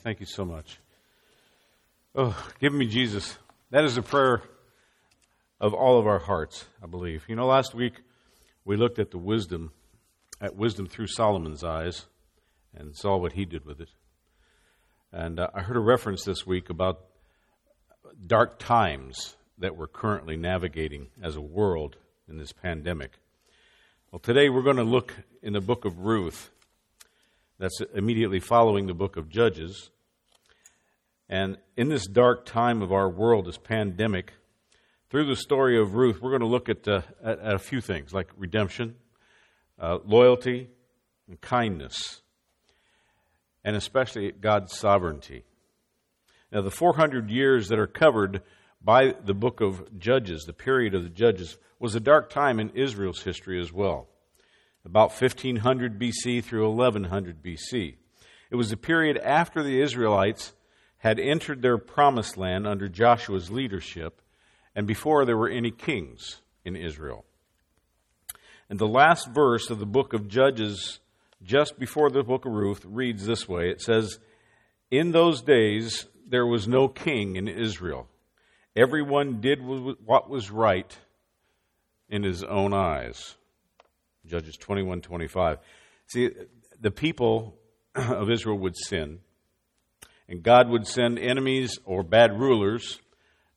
Thank you so much. Oh, give me Jesus. That is a prayer of all of our hearts, I believe. You know, last week we looked at the wisdom, at wisdom through Solomon's eyes, and saw what he did with it. And uh, I heard a reference this week about dark times that we're currently navigating as a world in this pandemic. Well, today we're going to look in the book of Ruth. That's immediately following the book of Judges. And in this dark time of our world, this pandemic, through the story of Ruth, we're going to look at, uh, at, at a few things like redemption, uh, loyalty, and kindness, and especially God's sovereignty. Now, the 400 years that are covered by the book of Judges, the period of the Judges, was a dark time in Israel's history as well, about 1500 BC through 1100 BC. It was a period after the Israelites had entered their promised land under Joshua's leadership and before there were any kings in Israel. And the last verse of the book of Judges, just before the book of Ruth, reads this way It says, In those days there was no king in Israel. Everyone did what was right in his own eyes. Judges 21 25. See, the people of Israel would sin and God would send enemies or bad rulers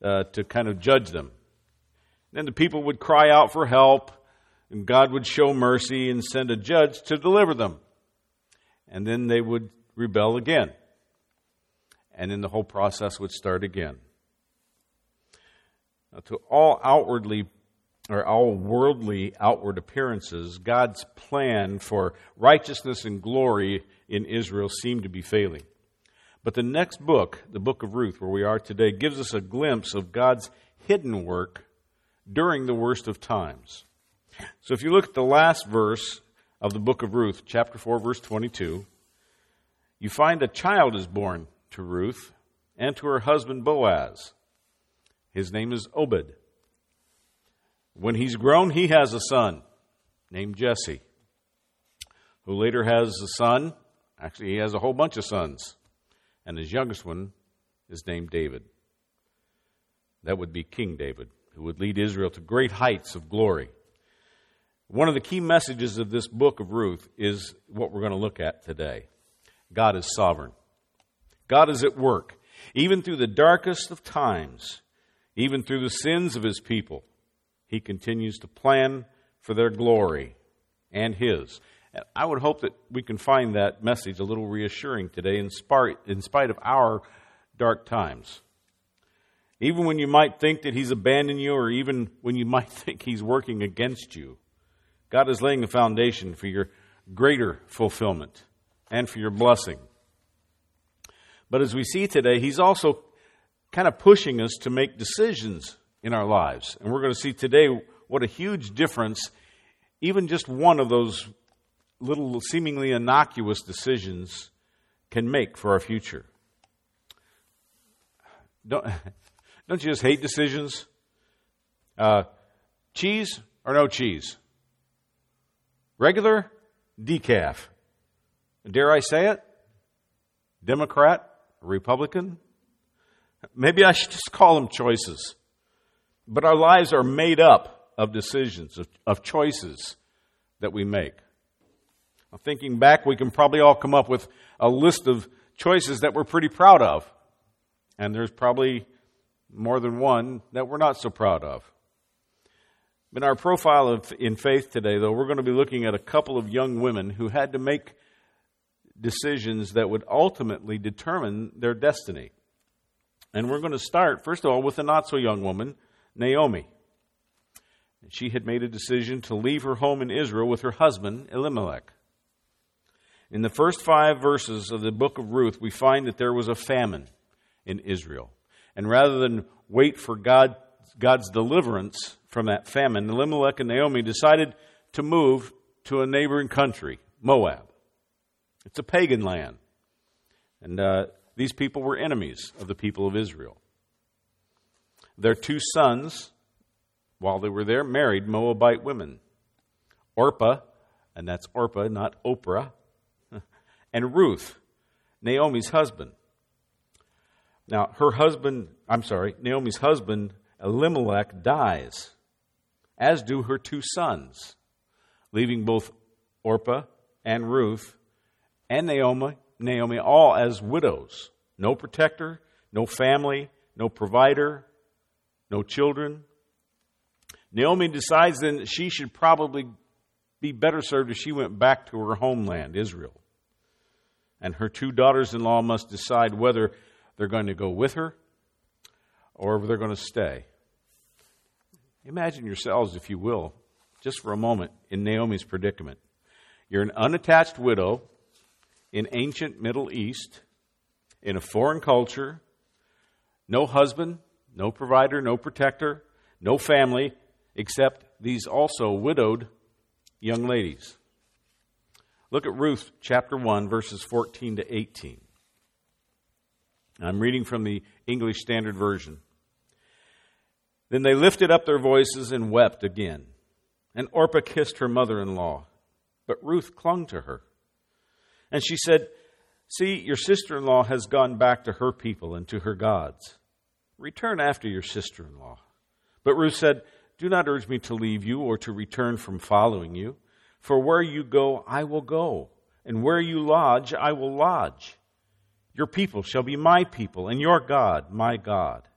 uh, to kind of judge them. Then the people would cry out for help, and God would show mercy and send a judge to deliver them. And then they would rebel again. And then the whole process would start again. Now, to all outwardly or all worldly outward appearances, God's plan for righteousness and glory in Israel seemed to be failing. But the next book, the book of Ruth, where we are today, gives us a glimpse of God's hidden work during the worst of times. So if you look at the last verse of the book of Ruth, chapter 4, verse 22, you find a child is born to Ruth and to her husband Boaz. His name is Obed. When he's grown, he has a son named Jesse, who later has a son. Actually, he has a whole bunch of sons and his youngest one is named David. That would be King David, who would lead Israel to great heights of glory. One of the key messages of this book of Ruth is what we're going to look at today God is sovereign, God is at work. Even through the darkest of times, even through the sins of his people, he continues to plan for their glory and his. I would hope that we can find that message a little reassuring today in spite, in spite of our dark times. Even when you might think that He's abandoned you, or even when you might think He's working against you, God is laying the foundation for your greater fulfillment and for your blessing. But as we see today, He's also kind of pushing us to make decisions in our lives. And we're going to see today what a huge difference even just one of those little seemingly innocuous decisions can make for our future. Don't, don't you just hate decisions? Uh, cheese or no cheese? Regular, decaf. Dare I say it? Democrat, Republican? Maybe I should just call them choices. But our lives are made up of decisions, of, of choices that we make. Thinking back, we can probably all come up with a list of choices that we're pretty proud of. And there's probably more than one that we're not so proud of. In our profile of, in faith today, though, we're going to be looking at a couple of young women who had to make decisions that would ultimately determine their destiny. And we're going to start, first of all, with a not so young woman, Naomi. She had made a decision to leave her home in Israel with her husband, Elimelech. In the first five verses of the book of Ruth, we find that there was a famine in Israel. And rather than wait for God, God's deliverance from that famine, Elimelech and Naomi decided to move to a neighboring country, Moab. It's a pagan land. And uh, these people were enemies of the people of Israel. Their two sons, while they were there, married Moabite women. Orpah, and that's Orpah, not Oprah, and Ruth, Naomi's husband. Now, her husband, I'm sorry, Naomi's husband, Elimelech, dies, as do her two sons, leaving both Orpah and Ruth and Naomi, Naomi all as widows. No protector, no family, no provider, no children. Naomi decides then that she should probably be better served if she went back to her homeland, Israel. And her two daughters in law must decide whether they're going to go with her or if they're going to stay. Imagine yourselves, if you will, just for a moment, in Naomi's predicament. You're an unattached widow in ancient Middle East, in a foreign culture, no husband, no provider, no protector, no family, except these also widowed young ladies. Look at Ruth chapter 1, verses 14 to 18. I'm reading from the English Standard Version. Then they lifted up their voices and wept again. And Orpah kissed her mother in law, but Ruth clung to her. And she said, See, your sister in law has gone back to her people and to her gods. Return after your sister in law. But Ruth said, Do not urge me to leave you or to return from following you. For where you go, I will go, and where you lodge, I will lodge. Your people shall be my people, and your God, my God.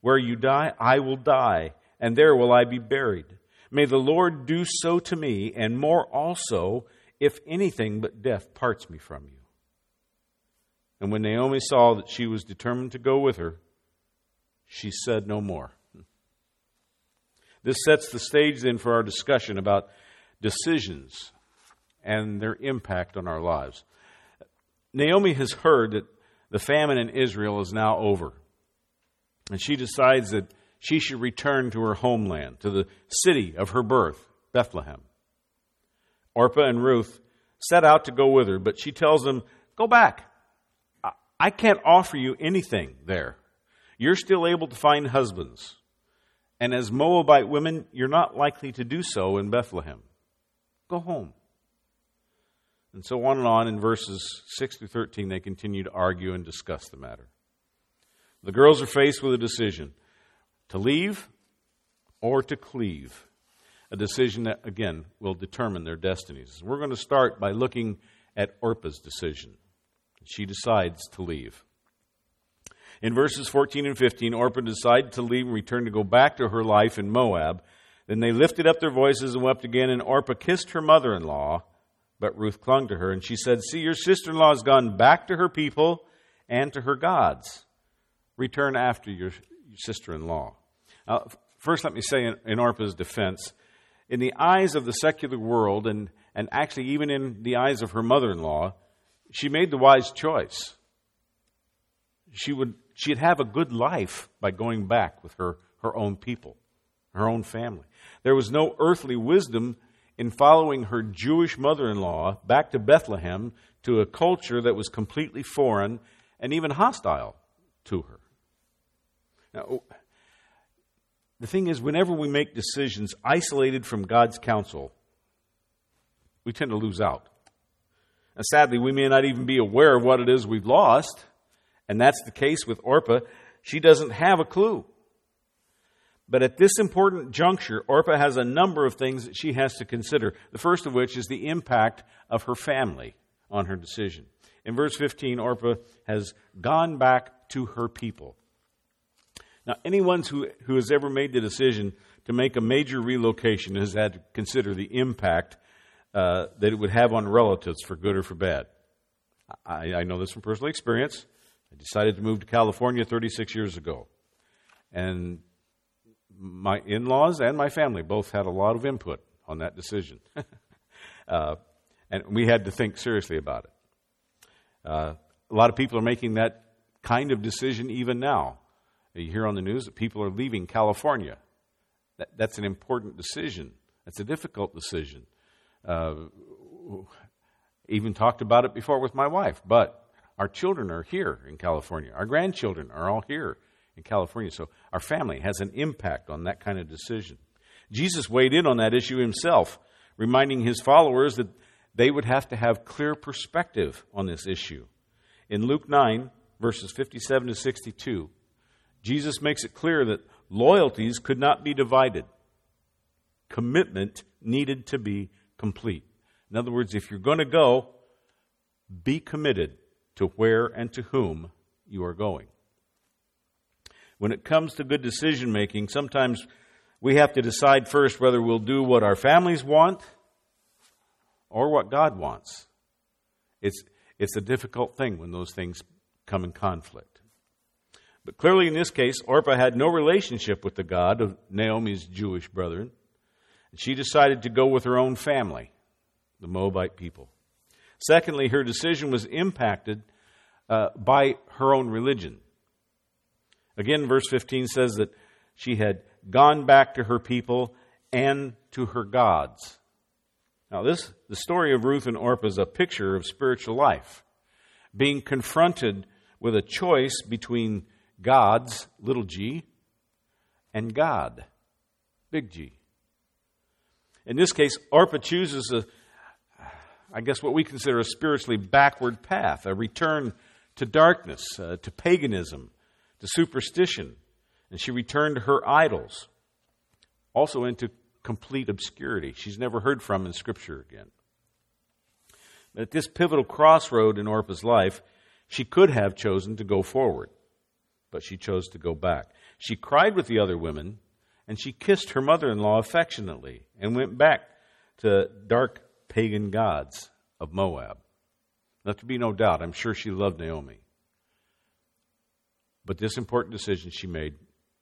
Where you die, I will die, and there will I be buried. May the Lord do so to me, and more also, if anything but death parts me from you. And when Naomi saw that she was determined to go with her, she said no more. This sets the stage then for our discussion about decisions and their impact on our lives. Naomi has heard that the famine in Israel is now over. And she decides that she should return to her homeland, to the city of her birth, Bethlehem. Orpah and Ruth set out to go with her, but she tells them, Go back. I can't offer you anything there. You're still able to find husbands. And as Moabite women, you're not likely to do so in Bethlehem. Go home. And so on and on in verses 6 through 13, they continue to argue and discuss the matter. The girls are faced with a decision to leave or to cleave. A decision that, again, will determine their destinies. We're going to start by looking at Orpah's decision. She decides to leave. In verses 14 and 15, Orpah decided to leave and return to go back to her life in Moab. Then they lifted up their voices and wept again, and Orpah kissed her mother in law, but Ruth clung to her, and she said, See, your sister in law has gone back to her people and to her gods. Return after your, sister in law. First, let me say in, in Orpah's defense, in the eyes of the secular world, and, and actually even in the eyes of her mother in law, she made the wise choice. She would she'd have a good life by going back with her, her own people, her own family. There was no earthly wisdom in following her Jewish mother in law back to Bethlehem to a culture that was completely foreign and even hostile to her. Now, the thing is, whenever we make decisions isolated from God's counsel, we tend to lose out. And sadly, we may not even be aware of what it is we've lost, and that's the case with Orpah. She doesn't have a clue. But at this important juncture, Orpah has a number of things that she has to consider. The first of which is the impact of her family on her decision. In verse 15, Orpah has gone back to her people. Now, anyone who, who has ever made the decision to make a major relocation has had to consider the impact uh, that it would have on relatives for good or for bad. I, I know this from personal experience. I decided to move to California 36 years ago. And my in laws and my family both had a lot of input on that decision. uh, and we had to think seriously about it. Uh, a lot of people are making that kind of decision even now. You hear on the news that people are leaving California. That, that's an important decision. That's a difficult decision. Uh, even talked about it before with my wife, but our children are here in California. Our grandchildren are all here in California. So our family has an impact on that kind of decision. Jesus weighed in on that issue himself, reminding his followers that they would have to have clear perspective on this issue. In Luke 9, verses 57 to 62, Jesus makes it clear that loyalties could not be divided. Commitment needed to be complete. In other words, if you're going to go, be committed to where and to whom you are going. When it comes to good decision making, sometimes we have to decide first whether we'll do what our families want or what God wants. It's, it's a difficult thing when those things come in conflict. But clearly, in this case, Orpah had no relationship with the God of Naomi's Jewish brethren. And she decided to go with her own family, the Moabite people. Secondly, her decision was impacted uh, by her own religion. Again, verse 15 says that she had gone back to her people and to her gods. Now, this the story of Ruth and Orpah is a picture of spiritual life, being confronted with a choice between gods, little g, and God, big G. In this case, Orpah chooses a, I guess, what we consider a spiritually backward path, a return to darkness, uh, to paganism, to superstition. And she returned to her idols, also into complete obscurity. She's never heard from in Scripture again. But at this pivotal crossroad in Orpah's life, she could have chosen to go forward, but she chose to go back. She cried with the other women, and she kissed her mother in law affectionately and went back to dark pagan gods of Moab. Let there be no doubt, I'm sure she loved Naomi. But this important decision she made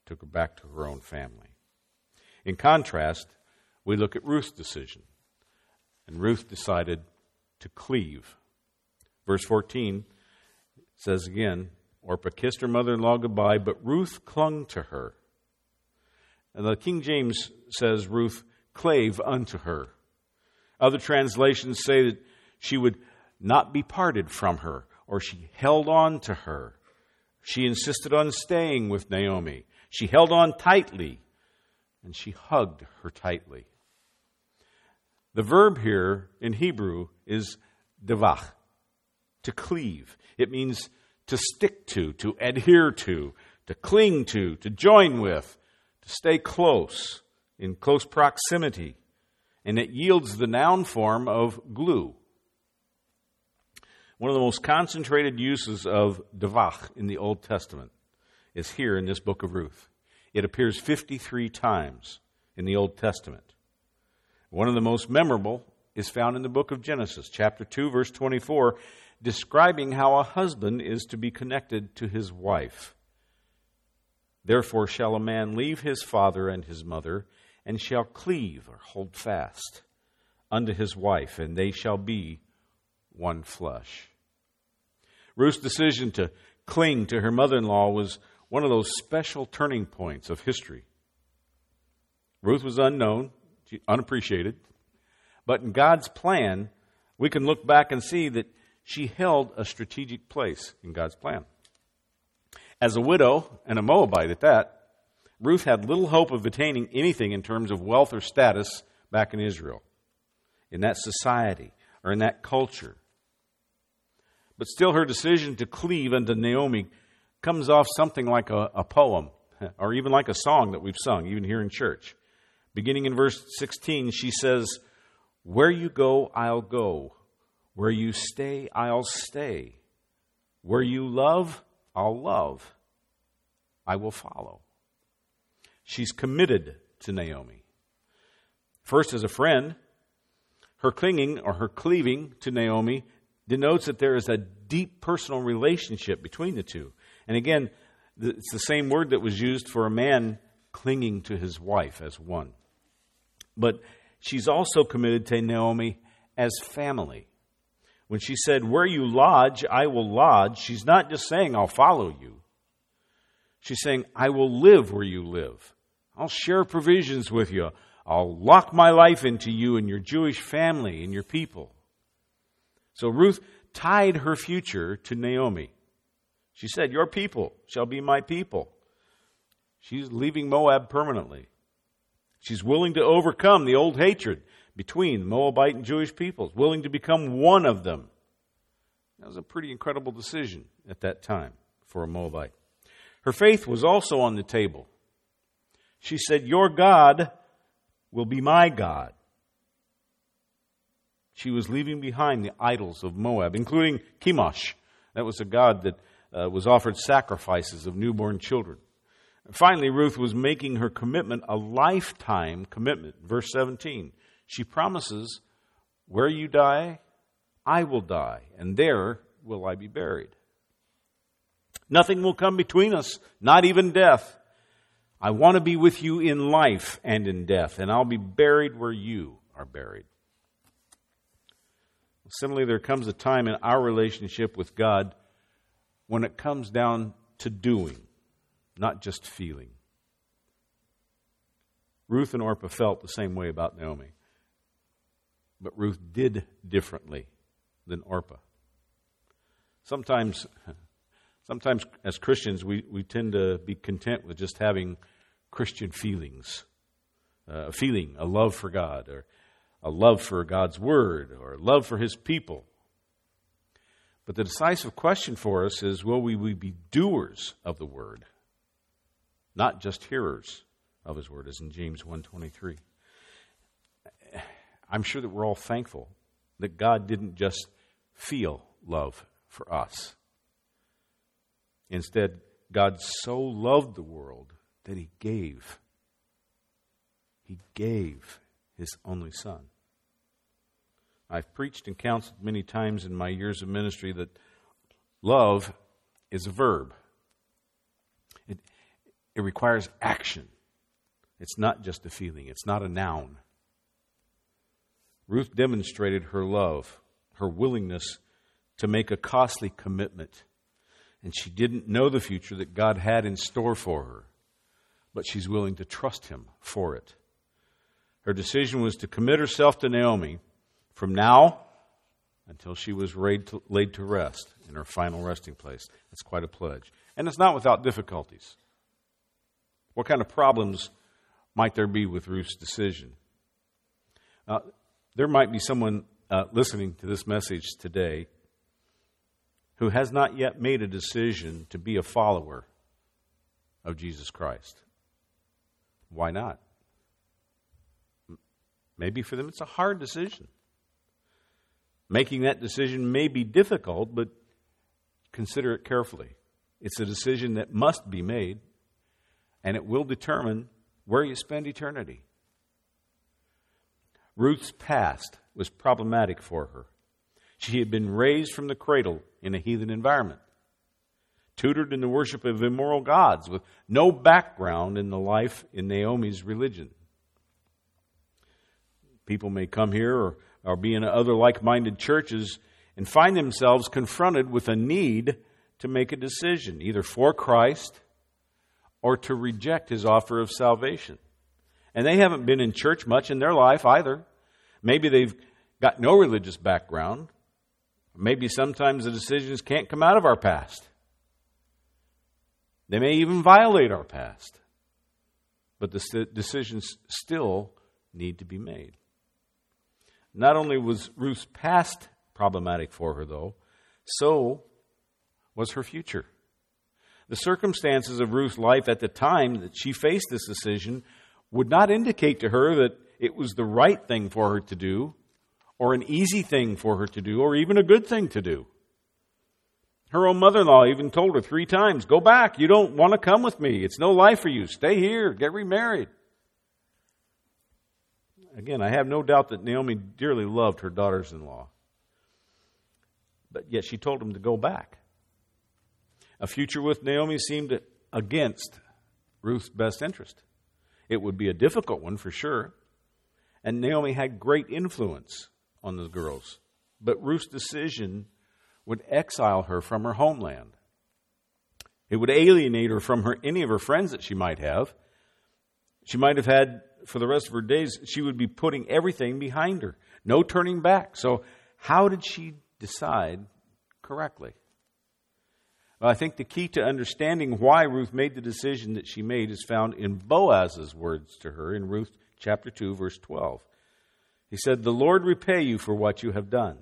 took her back to her own family. In contrast, we look at Ruth's decision. And Ruth decided to cleave. Verse 14 says again Orpah kissed her mother in law goodbye, but Ruth clung to her. And the King James says Ruth clave unto her. Other translations say that she would not be parted from her, or she held on to her. She insisted on staying with Naomi. She held on tightly, and she hugged her tightly. The verb here in Hebrew is devach, to cleave. It means to stick to, to adhere to, to cling to, to join with, to stay close, in close proximity. And it yields the noun form of glue. One of the most concentrated uses of devach in the Old Testament is here in this book of Ruth. It appears 53 times in the Old Testament. One of the most memorable is found in the book of Genesis, chapter 2, verse 24, describing how a husband is to be connected to his wife. Therefore shall a man leave his father and his mother, and shall cleave or hold fast unto his wife, and they shall be one flesh. Ruth's decision to cling to her mother in law was one of those special turning points of history. Ruth was unknown, unappreciated, but in God's plan, we can look back and see that she held a strategic place in God's plan. As a widow and a Moabite at that, Ruth had little hope of attaining anything in terms of wealth or status back in Israel, in that society, or in that culture. But still, her decision to cleave unto Naomi comes off something like a, a poem, or even like a song that we've sung, even here in church. Beginning in verse 16, she says, Where you go, I'll go. Where you stay, I'll stay. Where you love, I'll love. I will follow. She's committed to Naomi. First, as a friend, her clinging or her cleaving to Naomi denotes that there is a deep personal relationship between the two. And again, it's the same word that was used for a man clinging to his wife as one. But she's also committed to Naomi as family. When she said, Where you lodge, I will lodge, she's not just saying, I'll follow you. She's saying, I will live where you live. I'll share provisions with you. I'll lock my life into you and your Jewish family and your people. So Ruth tied her future to Naomi. She said, Your people shall be my people. She's leaving Moab permanently. She's willing to overcome the old hatred between Moabite and Jewish peoples, willing to become one of them. That was a pretty incredible decision at that time. for a Moabite. Her faith was also on the table. She said, Your God will be my God. She was leaving behind the idols of Moab, including Chemosh. That was a god that uh, was offered sacrifices of newborn children. Finally, Ruth was making her commitment a lifetime commitment. Verse 17. She promises, Where you die, I will die, and there will I be buried. Nothing will come between us, not even death. I want to be with you in life and in death, and I'll be buried where you are buried. Similarly, there comes a time in our relationship with God when it comes down to doing, not just feeling. Ruth and Orpah felt the same way about Naomi, but Ruth did differently than Orpah. Sometimes, sometimes as Christians, we, we tend to be content with just having Christian feelings, uh, a feeling, a love for God, or a love for God's Word, or a love for His people. But the decisive question for us is will we, be doers of the Word, not just hearers of His Word, as in James 1.23. I'm sure that we're all thankful that God didn't just feel love for us. Instead, God so loved the world that he gave. He gave his only son. I've preached and counseled many times in my years of ministry that love is a verb. It, it requires action. It's not just a feeling, it's not a noun. Ruth demonstrated her love, her willingness to make a costly commitment. And she didn't know the future that God had in store for her, but she's willing to trust Him for it. Her decision was to commit herself to Naomi from now until she was laid to, rest in her final resting place. That's quite a pledge. And it's not without difficulties. What kind of problems might there be with Ruth's decision? Uh, there might be someone uh, listening to this message today who has not yet made a decision to be a follower of Jesus Christ. Why not? Maybe for them it's a hard decision. Making that decision may be difficult, but consider it carefully. It's a decision that must be made, and it will determine where you spend eternity. Ruth's past was problematic for her. She had been raised from the cradle in a heathen environment, tutored in the worship of immoral gods with no background in the life in Naomi's religion. People may come here or, or be in other like minded churches and find themselves confronted with a need to make a decision, either for Christ or to reject his offer of salvation. And they haven't been in church much in their life either. Maybe they've got no religious background. Maybe sometimes the decisions can't come out of our past. They may even violate our past. But the decisions still need to be made. Not only was Ruth's past problematic for her, though, so was her future. The circumstances of Ruth's life at the time that she faced this decision would not indicate to her that it was the right thing for her to do, or an easy thing for her to do, or even a good thing to do. Her own mother in law even told her three times, Go back. You don't want to come with me. It's no life for you. Stay here. Get remarried. Again, I have no doubt that Naomi dearly loved her daughters in law. But yet she told them to go back. A future with Naomi seemed against Ruth's best interest. It would be a difficult one for sure. And Naomi had great influence on the girls. But Ruth's decision would exile her from her homeland. It would alienate her from her, any of her friends that she might have. She might have had, for the rest of her days, she would be putting everything behind her. No turning back. So, how did she decide correctly? Well, I think the key to understanding why Ruth made the decision that she made is found in Boaz's words to her in Ruth chapter 2, verse 12. He said, The Lord repay you for what you have done.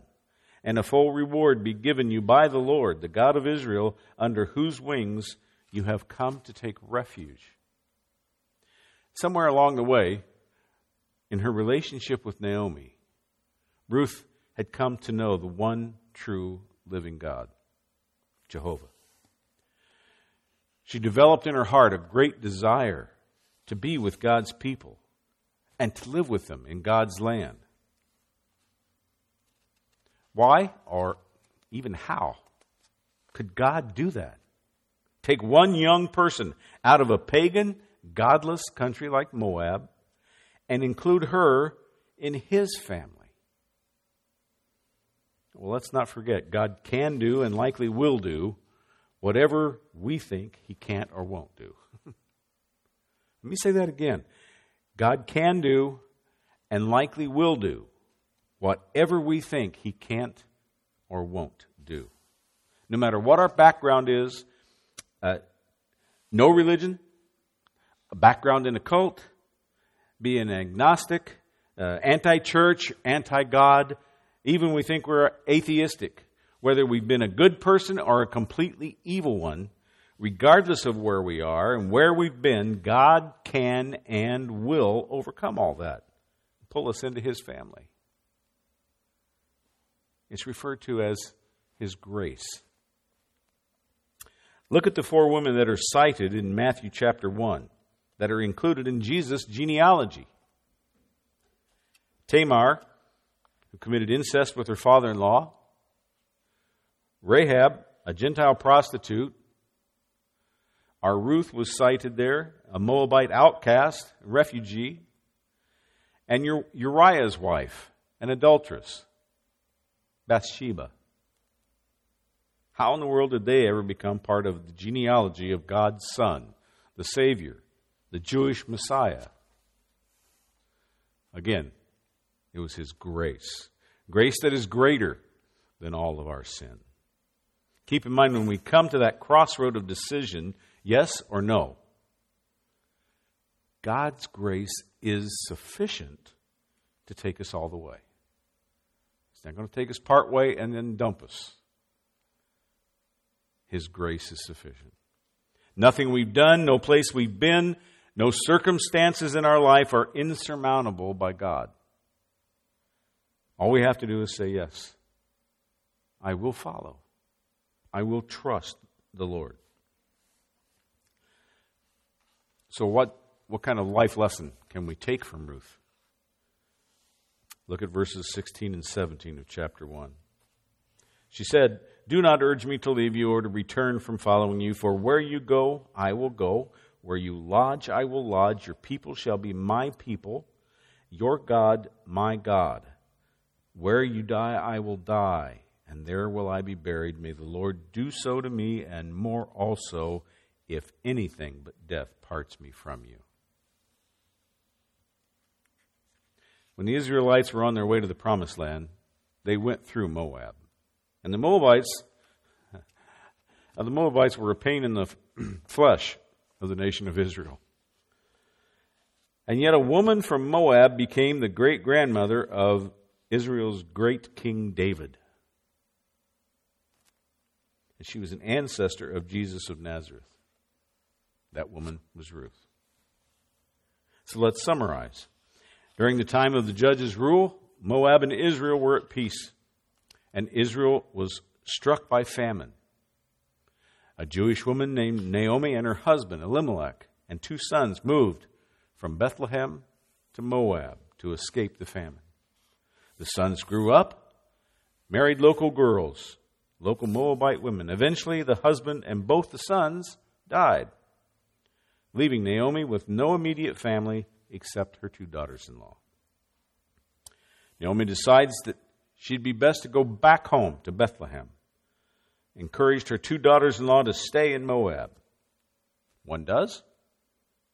And a full reward be given you by the Lord, the God of Israel, under whose wings you have come to take refuge. Somewhere along the way, in her relationship with Naomi, Ruth had come to know the one true living God, Jehovah. She developed in her heart a great desire to be with God's people and to live with them in God's land. Why, or even how, could God do that? Take one young person out of a pagan, godless country like Moab and include her in his family. Well, let's not forget, God can do and likely will do whatever we think he can't or won't do. Let me say that again. God can do and likely will do whatever we think he can't or won't do. No matter what our background is, uh, no religion, a background in a cult, be an agnostic, uh, anti church, anti God, even we think we're atheistic, whether we've been a good person or a completely evil one, regardless of where we are and where we've been, God can and will overcome all that, pull us into His family. It's referred to as His grace. Look at the four women that are cited in Matthew chapter 1 that are included in Jesus' genealogy Tamar, who committed incest with her father in law, Rahab, a Gentile prostitute. Our Ruth was cited there, a Moabite outcast, refugee, and Uriah's wife, an adulteress, Bathsheba. How in the world did they ever become part of the genealogy of God's Son, the Savior, the Jewish Messiah? Again, it was His grace. Grace that is greater than all of our sin. Keep in mind when we come to that crossroad of decision, yes or no, God's grace is sufficient to take us all the way. It's not going to take us part way and then dump us. His grace is sufficient. Nothing we've done, no place we've been, no circumstances in our life are insurmountable by God. All we have to do is say, Yes, I will follow. I will trust the Lord. So, what, what kind of life lesson can we take from Ruth? Look at verses 16 and 17 of chapter 1. She said, Do not urge me to leave you or to return from following you, for where you go, I will go. Where you lodge, I will lodge. Your people shall be my people, your God, my God. Where you die, I will die, and there will I be buried. May the Lord do so to me, and more also, if anything but death parts me from you. When the Israelites were on their way to the promised land, they went through Moab. And the Moabites, the Moabites were a pain in the flesh of the nation of Israel. And yet a woman from Moab became the great grandmother of Israel's great King David. And she was an ancestor of Jesus of Nazareth. That woman was Ruth. So let's summarize. During the time of the judge's rule, Moab and Israel were at peace, and Israel was struck by famine. A Jewish woman named Naomi and her husband, Elimelech, and two sons moved from Bethlehem to Moab to escape the famine. The sons grew up, married local girls, local Moabite women. Eventually, the husband and both the sons died, leaving Naomi with no immediate family except her two daughters in law. Naomi decides that she'd be best to go back home to Bethlehem. Encouraged her two daughters in law to stay in Moab. One does,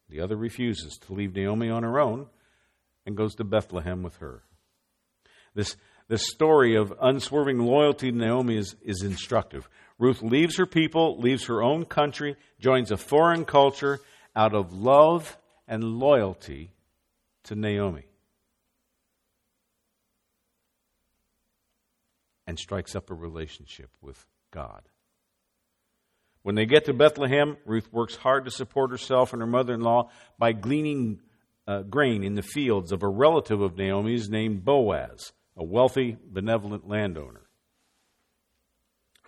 the other refuses to leave Naomi on her own and goes to Bethlehem with her. This, this story of unswerving loyalty to Naomi is, is instructive. Ruth leaves her people, leaves her own country, joins a foreign culture out of love and loyalty to Naomi. and strikes up a relationship with God. When they get to Bethlehem, Ruth works hard to support herself and her mother in law by gleaning uh, grain in the fields of a relative of Naomi's named Boaz, a wealthy, benevolent landowner.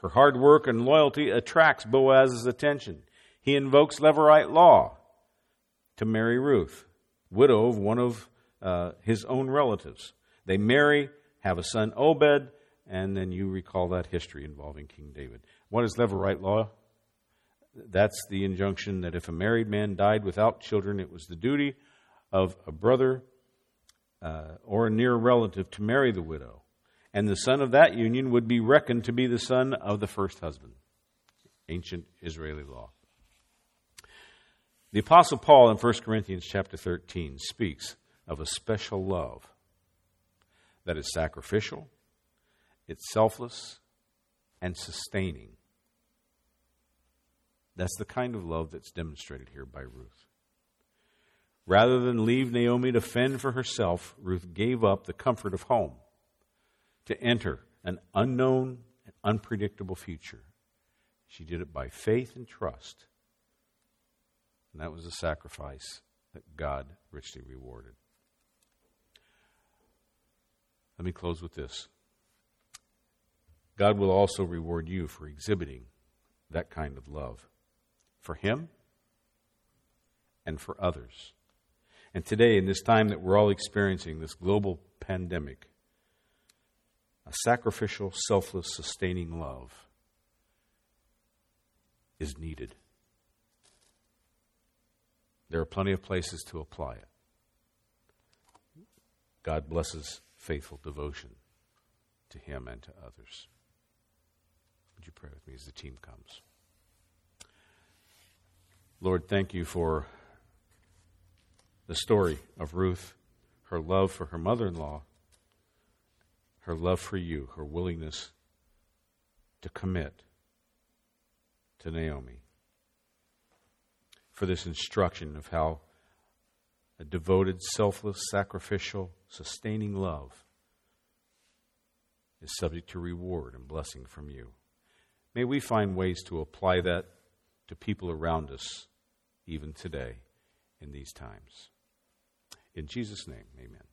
Her hard work and loyalty attracts Boaz's attention. He invokes Levirate law to marry Ruth, widow of one of uh, his own relatives. They marry, have a son Obed, and then you recall that history involving King David. What is Levirate law? That's the injunction that if a married man died without children, it was the duty of a brother uh, or a near relative to marry the widow. And the son of that union would be reckoned to be the son of the first husband. Ancient Israeli law. The apostle Paul in 1 Corinthians chapter 13 speaks of a special love that is sacrificial, it's selfless, and sustaining. That's the kind of love that's demonstrated here by Ruth. Rather than leave Naomi to fend for herself, Ruth gave up the comfort of home to enter an unknown and unpredictable future. She did it by faith and trust. And that was a sacrifice that God richly rewarded. Let me close with this. God will also reward you for exhibiting that kind of love for Him and for others. And today, in this time that we're all experiencing, this global pandemic, a sacrificial, selfless, sustaining love is needed. There are plenty of places to apply it. God blesses faithful devotion to Him and to others. Would you pray with me as the team comes? Lord, thank you for the story of Ruth, her love for her mother in law, her love for you, her willingness to commit to Naomi, for this instruction of how a devoted, selfless, sacrificial, sustaining love is subject to reward and blessing from you. May we find ways to apply that to people around us even today in these times. In Jesus' name, amen.